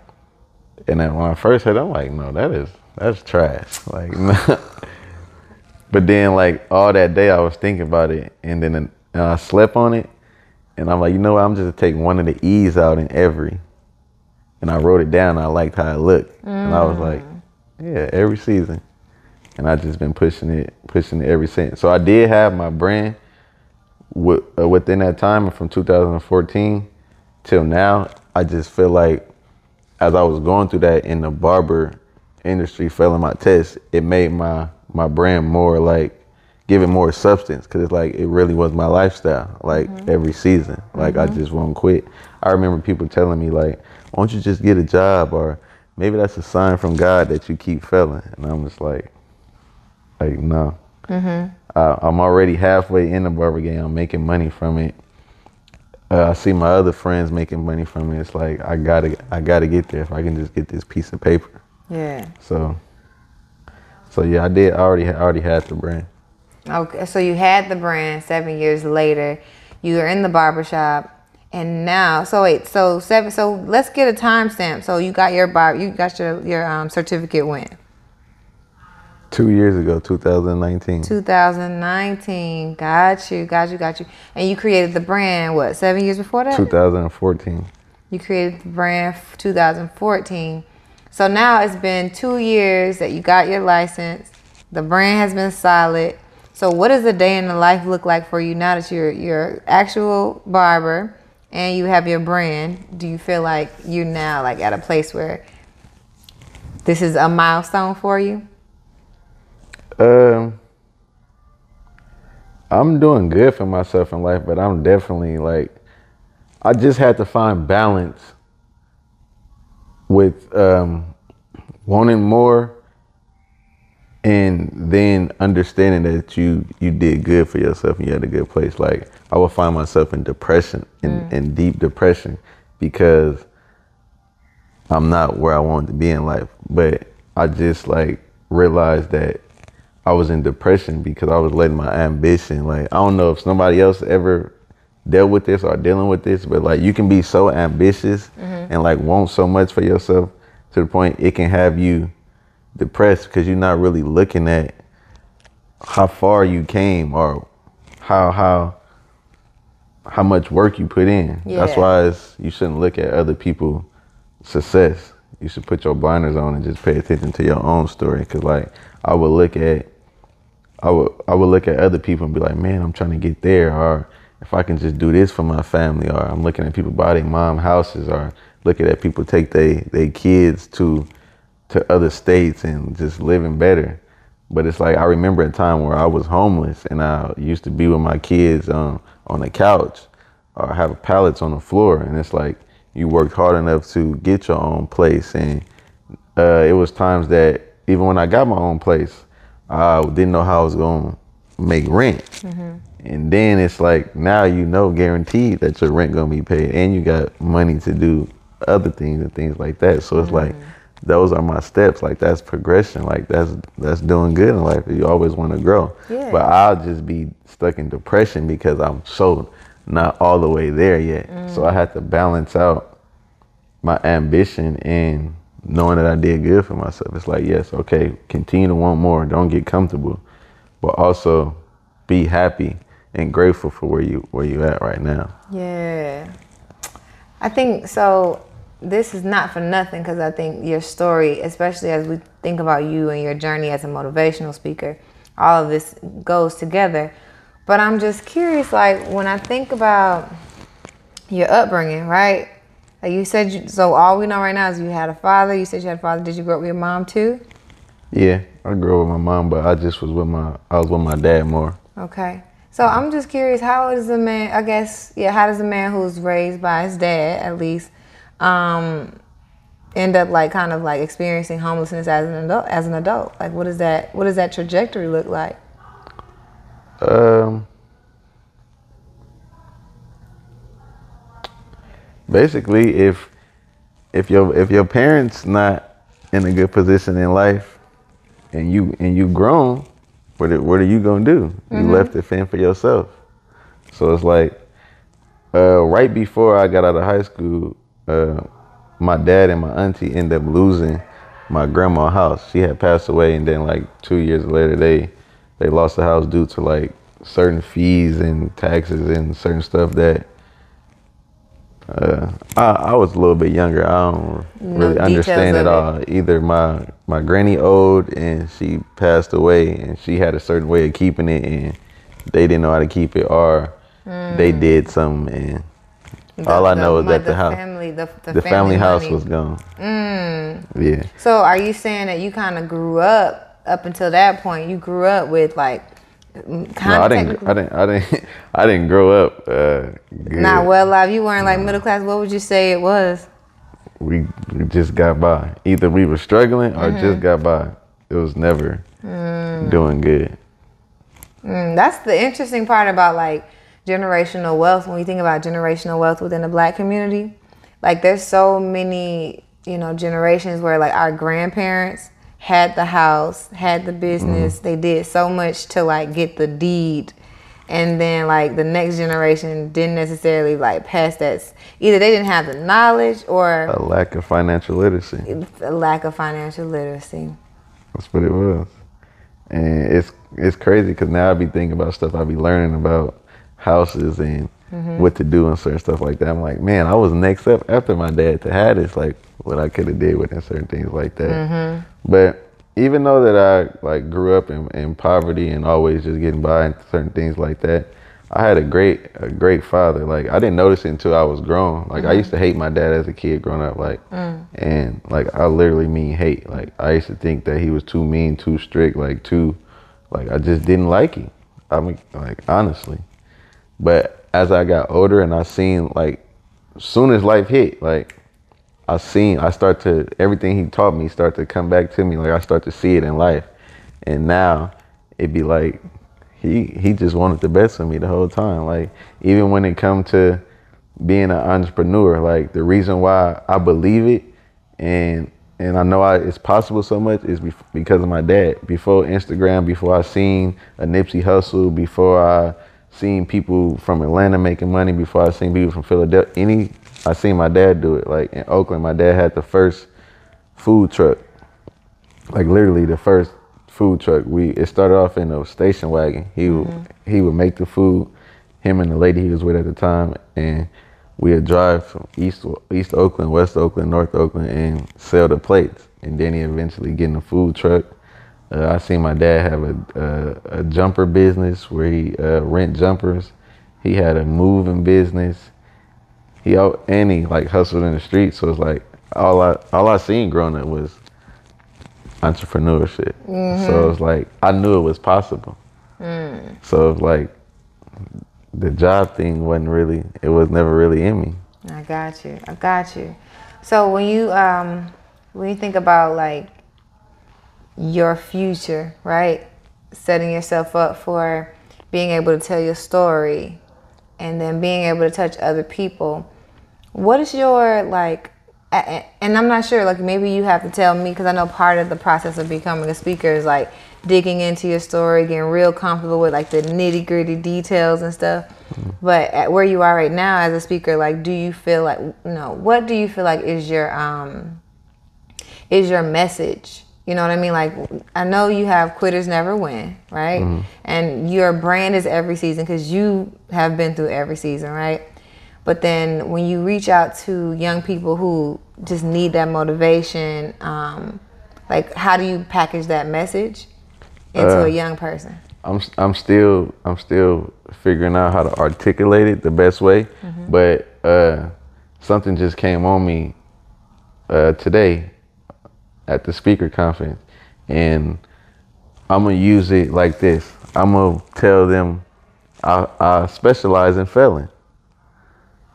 And then when I first heard, it, I'm like, no, that is that's trash. Like, [LAUGHS] but then like all that day, I was thinking about it, and then and I slept on it, and I'm like, you know what? I'm just gonna take one of the E's out in every, and I wrote it down. I liked how it looked, and I was like, yeah, Evryseason, and I just been pushing it, pushing it ever since. So I did have my brand wi- uh, within that time, from 2014 till now, I just feel like as I was going through that in the barber industry, failing my test, it made my my brand more like give it more substance because it's like it really was my lifestyle. Like every season, like I just won't quit. I remember people telling me like, "Why don't you just get a job?" or maybe that's a sign from God that you keep failing. And I'm just like, like no. Uh, I'm already halfway in the barber game. I'm making money from it. Uh, I see my other friends making money from it. It's like I gotta, I gotta get there if I can just get this piece of paper. Yeah. So, so yeah, I did. I already, I already had the brand. Okay, so you had the brand seven years later. You were in the barbershop, and now, so wait, so seven. So let's get a timestamp. So you got your bar, you got your your um, certificate when? Two years ago, 2019. 2019. Got you, got you, got you. And you created the brand what? Seven years before that? 2014. You created the brand 2014. So now it's been two years that you got your license. The brand has been solid. So, what does a day in the life look like for you now that you're you're actual barber and you have your brand? Do you feel like you're now like at a place where this is a milestone for you? Um, I'm doing good for myself in life, but I'm definitely like, I just had to find balance with um, wanting more and then understanding that you you did good for yourself and you had a good place. Like I would find myself in depression, in, in deep depression, because I'm not where I wanted to be in life. But I just like realized that I was in depression because I was letting my ambition, like, I don't know if somebody else ever dealt with this or dealing with this, but like, you can be so ambitious mm-hmm. and like want so much for yourself to the point it can have you depressed because you're not really looking at how far you came or how, how, how much work you put in. That's why it's, you shouldn't look at other people's success. You should put your blinders on and just pay attention to your own story. Cause like I would look at, I would I would look at other people and be like, man, I'm trying to get there, or if I can just do this for my family, or I'm looking at people buy their mom houses, or looking at people take their they kids to to other states and just living better. But it's like I remember a time where I was homeless and I used to be with my kids um, on the couch or have pallets on the floor, and it's like you worked hard enough to get your own place, and uh, it was times that even when I got my own place, I didn't know how I was going make rent. Mm-hmm. And then it's like now you know guaranteed that your rent gonna be paid, and you got money to do other things and things like that. So it's like mm-hmm. those are my steps. Like that's progression. Like that's that's doing good in life. You always want to grow. Yeah. But I'll just be stuck in depression because I'm so not all the way there yet. So I mm. had to balance out my ambition and knowing that I did good for myself. It's like, yes, okay, continue to want more. Don't get comfortable, but also be happy and grateful for where you where you at right now. Yeah. I think so. This is not for nothing because I think your story, especially as we think about you and your journey as a motivational speaker, all of this goes together. But I'm just curious, like when I think about your upbringing, right? Like you said, you, so all we know right now is you had a father. You said you had a father. Did you grow up with your mom too? Yeah, I grew up with my mom, but I just was with my I was with my dad more. Okay. So I'm just curious, how does a man, I guess, yeah, how does a man who's raised by his dad, at least, um, end up like kind of like experiencing homelessness as an adult? As an adult, like what does that what does that trajectory look like? Um, basically, if if your if your parents not in a good position in life, and you and you grown, what are, what are you gonna do? You left to fend for yourself. So it's like, uh, right before I got out of high school, uh, my dad and my auntie ended up losing my grandma house. She had passed away, and then like two years later, they they lost the house due to like certain fees and taxes and certain stuff that uh, I, I was a little bit younger. I don't No really understand it all. Either my my granny owed and she passed away and she had a certain way of keeping it and they didn't know how to keep it, or they did something and all I know is that the house, family, the, the, the family, house was gone. Yeah. So are you saying that you kind of grew up up until that point? You grew up with like kind No, I didn't. I didn't. I [LAUGHS] didn't. I didn't grow up. Uh, good. not well off. You weren't like middle class. What would you say it was? we, we just got by. Either we were struggling or just got by. It was never doing good. Mm, that's the interesting part about like generational wealth when we think about generational wealth within the black community like there's so many you know generations where like our grandparents had the house had the business mm-hmm. they did so much to like get the deed and then like the next generation didn't necessarily like pass that either they didn't have the knowledge or A lack of financial literacy. a lack of financial literacy That's what it was. And it's it's crazy because now I be thinking about stuff I be learning about houses and mm-hmm. what to do and certain stuff like that. I'm like, man, I was next up after my dad to have this, like what I could have did with certain things like that. Mm-hmm. But even though that I like grew up in, in poverty and always just getting by and certain things like that, I had a great a great father. Like I didn't notice it until I was grown. Like I used to hate my dad as a kid growing up. Like mm. and like I literally mean hate. Like I used to think that he was too mean, too strict, like too like I just didn't like him. I mean like honestly. But as I got older and I seen like soon as life hit, like I seen I start to everything he taught me start to come back to me. Like I start to see it in life. And now it'd be like he he just wanted the best for me the whole time. Like even when it come to being an entrepreneur, like the reason why I believe it and and I know I, it's possible so much is because of my dad. Before Instagram, before I seen a Nipsey Hussle, before I seen people from Atlanta making money, before I seen people from Philadelphia, any I seen my dad do it. Like in Oakland, my dad had the first food truck like literally the first food truck. We it started off in a station wagon. He would he would make the food. Him and the lady he was with at the time, and we would drive from east East Oakland, West Oakland, North Oakland, and sell the plates. And then he eventually get in a food truck. Uh, I seen my dad have a, a, a jumper business where he uh, rent jumpers. He had a moving business. He al- and he like hustled in the streets. So it's like all I all I seen growing up was entrepreneurship. So it's like I knew it was possible. So it's like the job thing wasn't really it was never really in me. I got you. I got you. So when you um when you think about like your future, right? Setting yourself up for being able to tell your story and then being able to touch other people. What is your like and I'm not sure like maybe you have to tell me because I know part of the process of becoming a speaker is like digging into your story, getting real comfortable with like the nitty-gritty details and stuff. But at where you are right now as a speaker, like do you feel like you know, what do you feel like is your um is your message. You know what I mean? Like I know you have quitters never win, right? And your brand is Evryseason because you have been through every season, right? But then when you reach out to young people who just need that motivation, um, like how do you package that message into a young person? I'm I'm still I'm still figuring out how to articulate it the best way. But uh, something just came on me uh, today at the speaker conference, and I'm gonna use it like this. I'm gonna tell them I, I specialize in failing.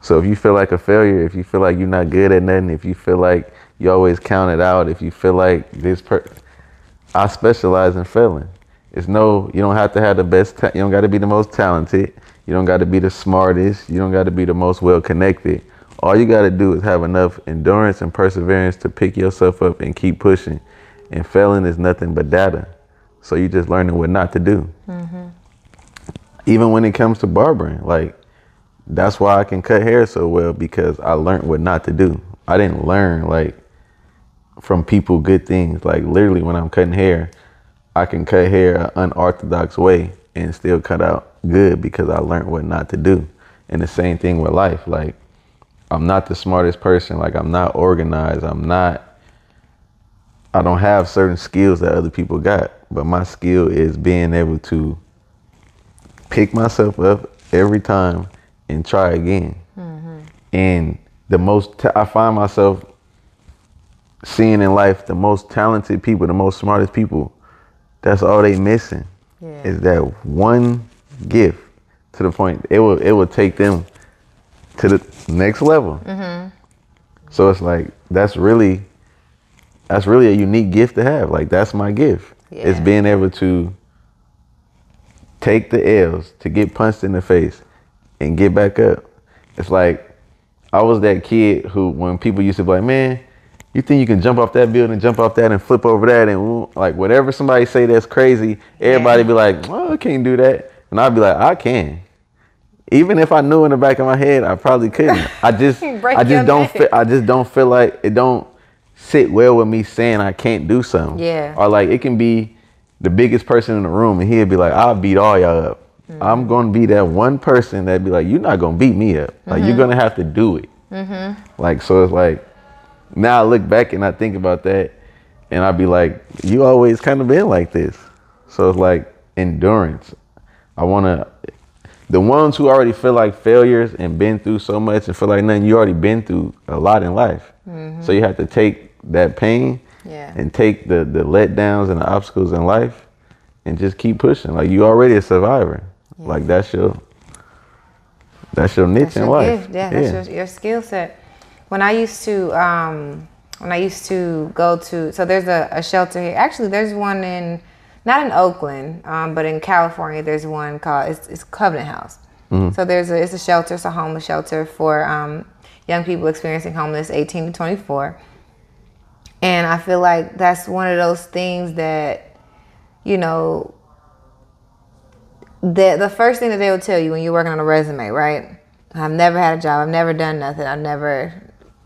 So if you feel like a failure, if you feel like you're not good at nothing, if you feel like you always count it out, if you feel like this per, I specialize in failing. It's no, you don't have to have the best. Ta- you don't got to be the most talented. You don't got to be the smartest. You don't got to be the most well connected. All you got to do is have enough endurance and perseverance to pick yourself up and keep pushing. And failing is nothing but data. So you're just learning what not to do. Mm-hmm. Even when it comes to barbering, like that's why I can cut hair so well because I learned what not to do. I didn't learn like from people good things. Like literally when I'm cutting hair, I can cut hair an unorthodox way and still cut out good because I learned what not to do. And the same thing with life. Like I'm not the smartest person. Like I'm not organized. I'm not I don't have certain skills that other people got. But my skill is being able to pick myself up every time and try again. And the most ta- I find myself seeing in life the most talented people, the most smartest people. That's all they missing Yeah. is that one gift to the point it will it will take them to the next level. Mm-hmm. So it's like that's really that's really a unique gift to have. Like that's my gift. It's being able to take the L's, to get punched in the face and get back up. It's like I was that kid who when people used to be like, Man, you think you can jump off that building, jump off that and flip over that and like whatever somebody say that's crazy, everybody be like, Oh, I can't do that. And I'd be like, I can. Even if I knew in the back of my head, I probably couldn't. I [LAUGHS] just, I just don't feel. I just don't feel like it don't sit well with me saying I can't do something. Yeah. Or like it can be the biggest person in the room, and he'd be like, "I'll beat all y'all up." Mm-hmm. I'm gonna be that one person that'd be like, "You're not gonna beat me up. Like Mm-hmm. you're gonna have to do it." Like so, it's like now I look back and I think about that, and I'd be like, you always kind of been like this. So it's like endurance. I want to, the ones who already feel like failures and been through so much and feel like nothing, you already been through a lot in life. So you have to take that pain Yeah. and take the, the letdowns and the obstacles in life and just keep pushing. Like you already a survivor. Like that's your, that's your niche That's in your life. gift. Yeah, that's your, your skill set. When I used to, um, when I used to go to, so there's a, a shelter here. Actually, there's one in, not in Oakland, um, but in California. There's one called it's, it's Covenant House. So there's a it's a shelter, it's a homeless shelter for um, young people experiencing homeless, 18 to 24. And I feel like that's one of those things that, you know, the the first thing that they will tell you when you're working on a resume, right? I've never had a job. I've never done nothing. I've never.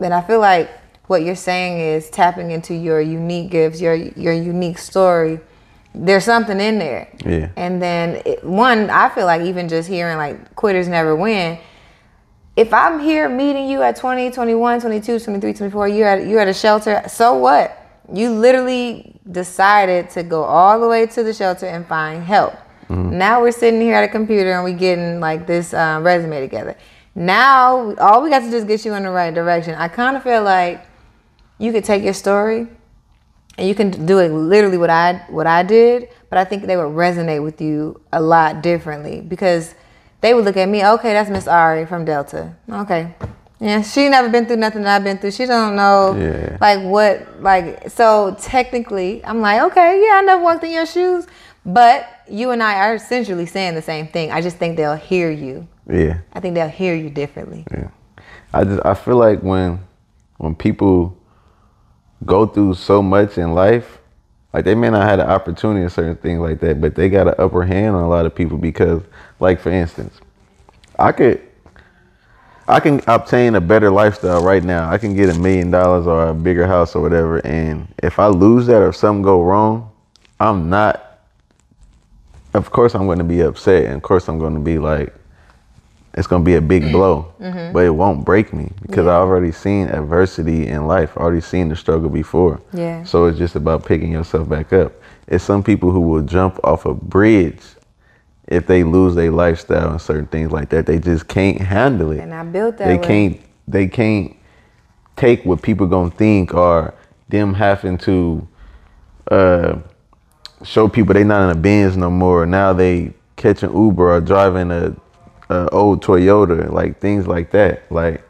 And I feel like what you're saying is tapping into your unique gifts, your your unique story. There's something in there. Yeah. And then it, one, I feel like even just hearing like quitters never win. If I'm here meeting you at 20, 21, 22, 23, 24, you're at you're at a shelter. So what? You literally decided to go all the way to the shelter and find help. Now we're sitting here at a computer and we're getting like this uh, resume together. Now all we got to do is get you in the right direction. I kind of feel like you could take your story and you can do it literally what I what I did, but I think they would resonate with you a lot differently because they would look at me, okay, that's Miss Ari from Delta. Okay. Yeah, she never been through nothing that I've been through. She don't know Yeah. like what like so technically I'm like, okay, yeah, I never walked in your shoes. But you and I are essentially saying the same thing. I just think they'll hear you. Yeah. I think they'll hear you differently. Yeah. I just I feel like when when people go through so much in life, like they may not have the opportunity of certain things like that, but they got an upper hand on a lot of people because, like for instance, I could I can obtain a better lifestyle right now. I can get a million dollars or a bigger house or whatever, and if I lose that or something go wrong, I'm not. Of course, I'm going to be upset, and of course, I'm going to be like, it's going to be a big blow, but it won't break me because Yeah. I already seen adversity in life. I already seen the struggle before. Yeah. So it's just about picking yourself back up. It's some people who will jump off a bridge if they lose their lifestyle and certain things like that. They just can't handle it And I built that they way. can't they can't take what people gonna think or them having to uh, show people they not in a Benz no more. Now they catching Uber or driving a, a old Toyota, like things like that. Like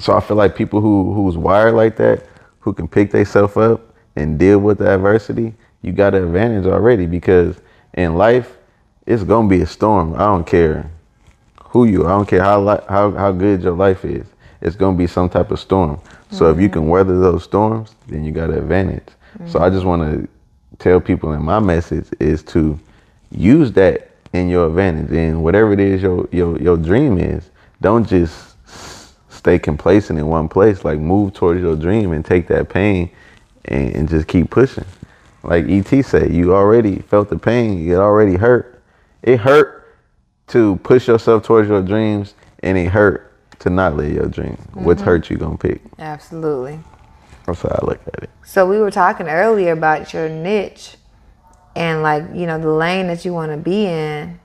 so I feel like people who who's wired like that, who can pick themselves up and deal with the adversity, you got an advantage already because in life, it's gonna be a storm. I don't care who you are. I don't care how li- how how good your life is. It's gonna be some type of storm. So if you mm-hmm. can weather those storms, then you got an advantage. Mm-hmm. So I just want to tell people, and my message is to use that in your advantage. And whatever it is your your your dream is, don't just stay complacent in one place. Like move towards your dream and take that pain, and, and just keep pushing. Like ET said, you already felt the pain. It already hurt. It hurt to push yourself towards your dreams, and it hurt to not live your dream. Which mm-hmm. hurt you gonna pick? Absolutely. That's how I look at it. So we were talking earlier about your niche and like, you know, the lane that you want to be in.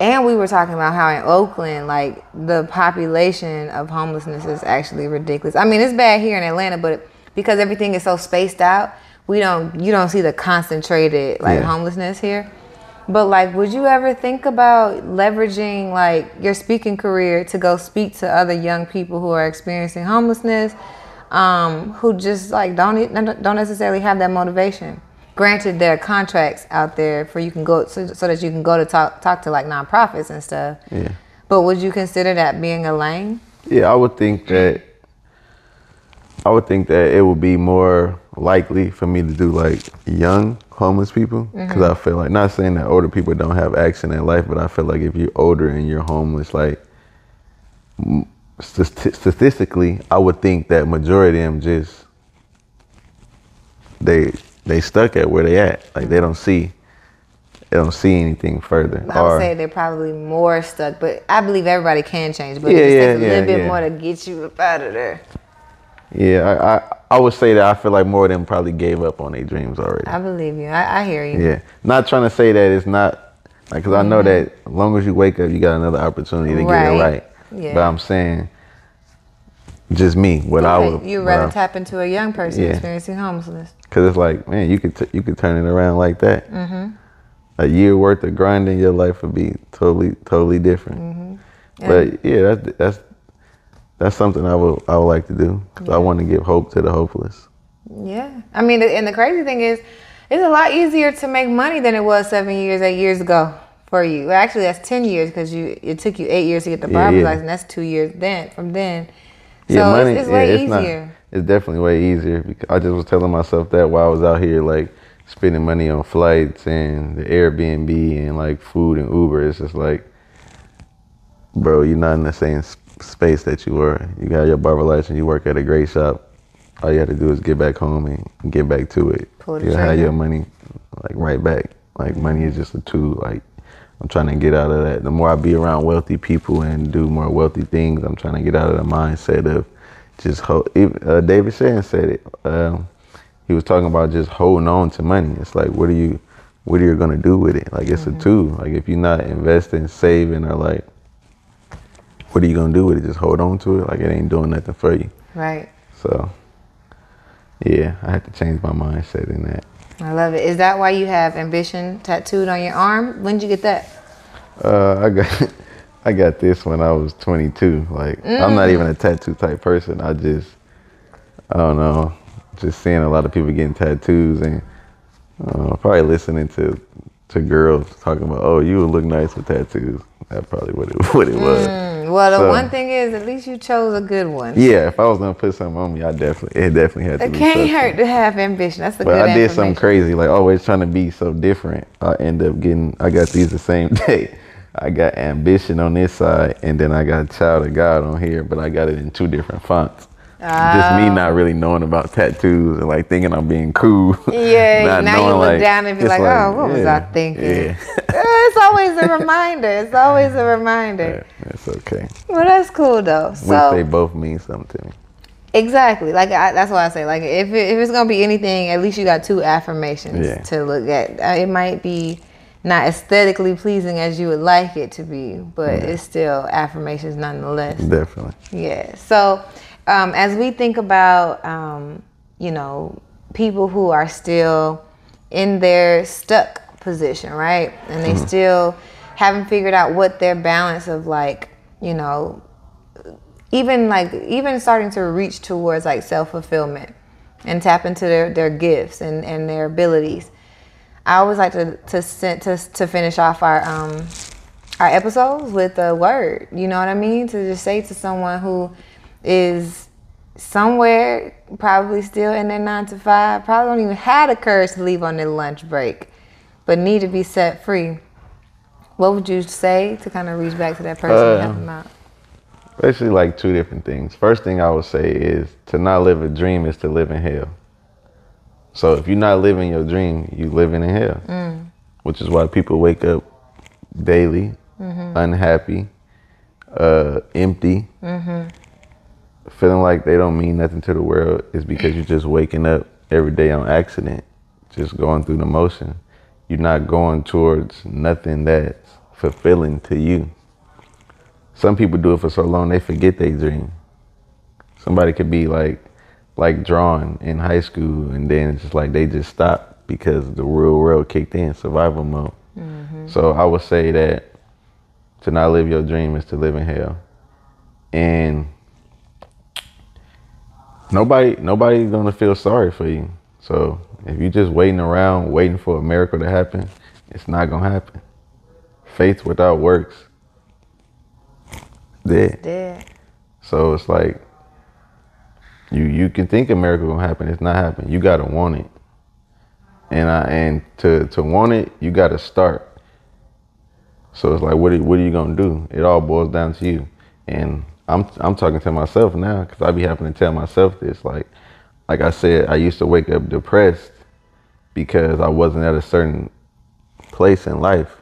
And we were talking about how in Oakland, like the population of homelessness is actually ridiculous. I mean, it's bad here in Atlanta, but because everything is so spaced out, we don't you don't see the concentrated like Yeah. homelessness here. But like, would you ever think about leveraging like your speaking career to go speak to other young people who are experiencing homelessness, um, who just like don't don't necessarily have that motivation? Granted, there are contracts out there for you can go so, so that you can go to talk talk to like nonprofits and stuff. Yeah. But would you consider that being a lane? Yeah, I would think that. I would think that it would be more likely for me to do like young homeless people because I feel like not saying that older people don't have action in life, but I feel like if you're older and you're homeless, like m- statistically, I would think that majority of them just they they stuck at where they at. Like they don't see they don't see anything further. I would Or- say they're probably more stuck, but I believe everybody can change. But Yeah, it just yeah, takes a yeah, little bit more to get you up out of there. Yeah, I, I I would say that I feel like more of them probably gave up on their dreams already. I believe you. I, I hear you. Yeah, not trying to say that it's not like because I know that as long as you wake up, you got another opportunity to get Mm-hmm. It right. Yeah. But I'm saying, just me, what I would. You'd rather I- tap into a young person Yeah. experiencing homelessness. Cause it's like, man, you could t- you could turn it around like that. Mm-hmm. A year worth of grinding, your life would be totally totally different. Mm-hmm. But yeah, that's that's that's something I would I would like to do because I want to give hope to the hopeless. Yeah. I mean, and the crazy thing is, it's a lot easier to make money than it was seven years, eight years ago for you. Well, actually, that's ten years because you it took you eight years to get the Yeah, barber yeah. license. That's two years then from then. So yeah, money. it's, it's yeah, way it's easier. not. It's definitely way easier because I just was telling myself that while I was out here, like spending money on flights and the Airbnb and like food and Uber. It's just like, bro, you're not in the same space that you were. You got your barber license. You work at a great shop. All you have to do is get back home and get back to it. Pull You'll have your money like right back. Like money is just a tool. Like I'm trying to get out of that. The more I be around wealthy people and do more wealthy things, I'm trying to get out of the mindset of just hold. Uh, David Shan said it. Um, he was talking about just holding on to money. It's like, what are you, what are you gonna do with it? Like it's a tool. Like if you're not investing, saving, or like, what are you gonna do with it? Just hold on to it. Like it ain't doing nothing for you. Right. So, yeah, I had to change my mindset in that. I love it. Is that why you have ambition tattooed on your arm? When did you get that? Uh, I got [LAUGHS] I got this when I was 22. Like I'm not even a tattoo type person. I just I don't know, just seeing a lot of people getting tattoos and uh, probably listening to to girls talking about, oh, you would look nice with tattoos. That probably what it [LAUGHS] what it was. Well, the So- one thing is, at least you chose a good one. Yeah, if I was gonna put something on me, I definitely it definitely had to It can't hurt to have ambition. That's a But good I did something crazy, like always trying to be so different. I end up getting, I got these the same [LAUGHS] day. I got ambition on this side, and then I got child of God on here, but I got it in two different fonts. Just me not really knowing about tattoos and like thinking I'm being cool. [LAUGHS] Yeah, Not now you knowing, look down and be it's like, oh, what was I thinking? [LAUGHS] Yeah, it's always a reminder. It's always a reminder. [LAUGHS] that's okay. Well, that's cool though. Wish they both mean something to me. exactly, like I, that's why I say, like if it, if it's gonna be anything, at least you got two affirmations Yeah. to look at. Uh, it might be not aesthetically pleasing as you would like it to be, but it's still affirmations nonetheless. Definitely. Yeah. So, um, as we think about, um, you know, people who are still in their stuck position, right? And they still haven't figured out what their balance of like, you know, even like even starting to reach towards like self fulfillment and tap into their, their gifts and, and their abilities. I always like to to send, to to finish off our um our episodes with a word. You know what I mean? To just say to someone who is somewhere, probably still in their nine to five, probably don't even have the courage to leave on their lunch break, but need to be set free. What would you say to kind of reach back to that person and help Uh, them out? Basically, like two different things. First thing I would say is to not live a dream is to live in hell. So if you're not living your dream, you're living in hell. Which is why people wake up daily, unhappy, uh, empty, feeling like they don't mean nothing to the world. Is because you're just waking up every day on accident, just going through the motion. You're not going towards nothing that's fulfilling to you some people do it for so long they forget they dream. Somebody could be like like drawing in high school and then it's just like they just stop because the real world kicked in survival mode. Mm-hmm. So I would say that to not live your dream is to live in hell. And nobody nobody's gonna feel sorry for you. So if you're just waiting around waiting for a miracle to happen, it's not gonna happen. Faith without works dead. Dead. So it's like you you can think a miracle gonna happen. It's not happening. You gotta want it, and I and to to want it, you gotta start. So it's like, what are, what are you gonna do? It all boils down to you. And I'm I'm talking to myself now because I be having to tell myself this. Like like I said, I used to wake up depressed because I wasn't at a certain place in life.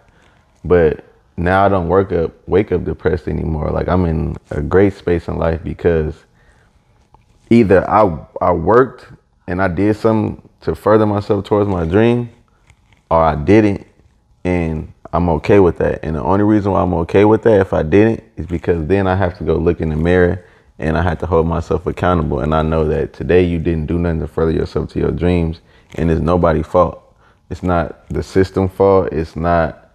But now I don't work up wake up depressed anymore. Like I'm in a great space in life because either I I worked and I did something to further myself towards my dream, or I didn't, and I'm okay with that. And the only reason why I'm okay with that if I didn't is because then I have to go look in the mirror and I have to hold myself accountable. And I know that today you didn't do nothing to further yourself to your dreams, and it's nobody's fault. It's not the system fault. It's not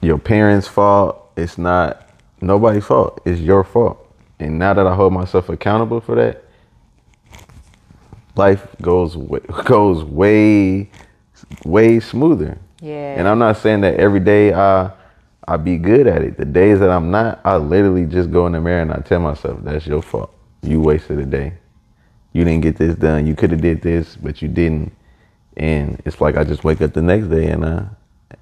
your parents' fault. It's not nobody's fault. It's your fault. And now that I hold myself accountable for that, life goes way, [LAUGHS] goes way way smoother. Yeah. And I'm not saying that every day I I be good at it. The days that I'm not, I literally just go in the mirror and I tell myself, "That's your fault. You wasted a day. You didn't get this done. You could have did this, but you didn't." And it's like I just wake up the next day and uh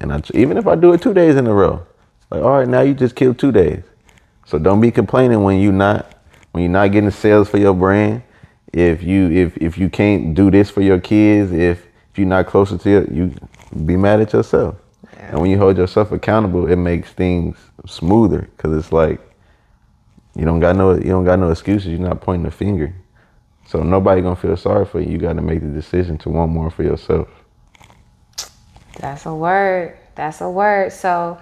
and I even if I do it two days in a row, like all right, now you just killed two days. So don't be complaining when you not when you're not getting sales for your brand. If you if if you can't do this for your kids, if if you're not closer to you be mad at yourself. And when you hold yourself accountable, it makes things smoother because it's like you don't got no you don't got no excuses. You're not pointing the finger, so nobody gonna feel sorry for you. You got to make the decision to want more for yourself. That's a word. That's a word. So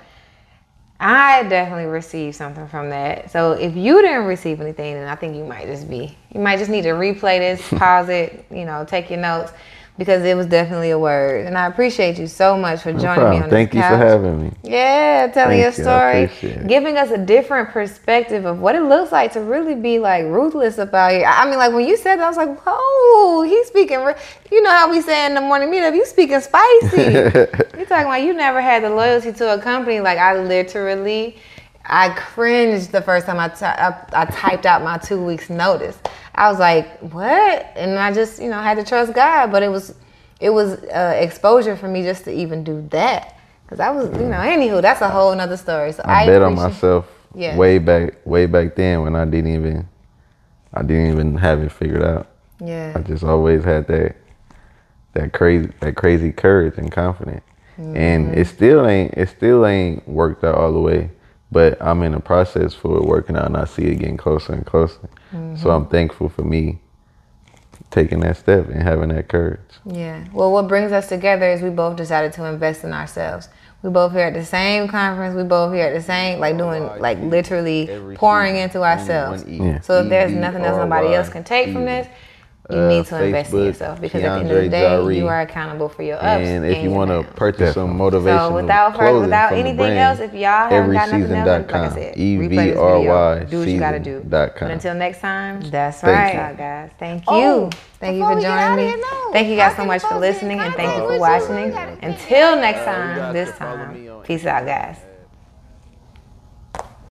I definitely received something from that. So if you didn't receive anything, then I think you might just be, you might just need to replay this, [LAUGHS] pause it, you know, take your notes because it was definitely a word. And I appreciate you so much for joining me on Thank this couch. Thank you for having me. Yeah, telling Thank your you. Story, it. giving us a different perspective of what it looks like to really be like ruthless about it. I mean, like when you said that, I was like, whoa, he's speaking. Re- you know how we say in the morning meetup, you speaking spicy. [LAUGHS] you talking about you never had the loyalty to a company. Like I literally, I cringed the first time I ty- I, I typed out my two weeks notice. I was like, what? And I just, you know, had to trust God. But it was, it was uh, exposure for me just to even do that. Cause I was, you know, anywho, that's a whole nother story. So I, I, bet on myself Yeah. way back way back then when I didn't even I didn't even have it figured out. Yeah. I just always had that that crazy that crazy courage and confidence. Mm-hmm. And it still ain't it still ain't worked out all the way. But I'm in the process for it working out and I see it getting closer and closer. Mm-hmm. So I'm thankful for me taking that step and having that courage. yeah. Well, what brings us together is we both decided to invest in ourselves. We both here at the same conference. We both here at the same, like doing, like literally pouring into ourselves. one. Yeah. So if there's nothing else nobody else can take from this, you Uh, need to invest in yourself because at the end of the day, Jari. you are accountable for your ups. And if you want to downs. purchase some motivational So without further, clothing without from the anything brand, else, if y'all haven't got nothing else, like I evryseason.com. said, E replay this video. Do what you gotta do. season.com. But until next time, that's Thank right, you. guys. Thank Oh, you. Thank you for joining me. here, no. Thank you guys so much for folks get in listening and thank you for watching. Until next time, this time. Peace out, guys.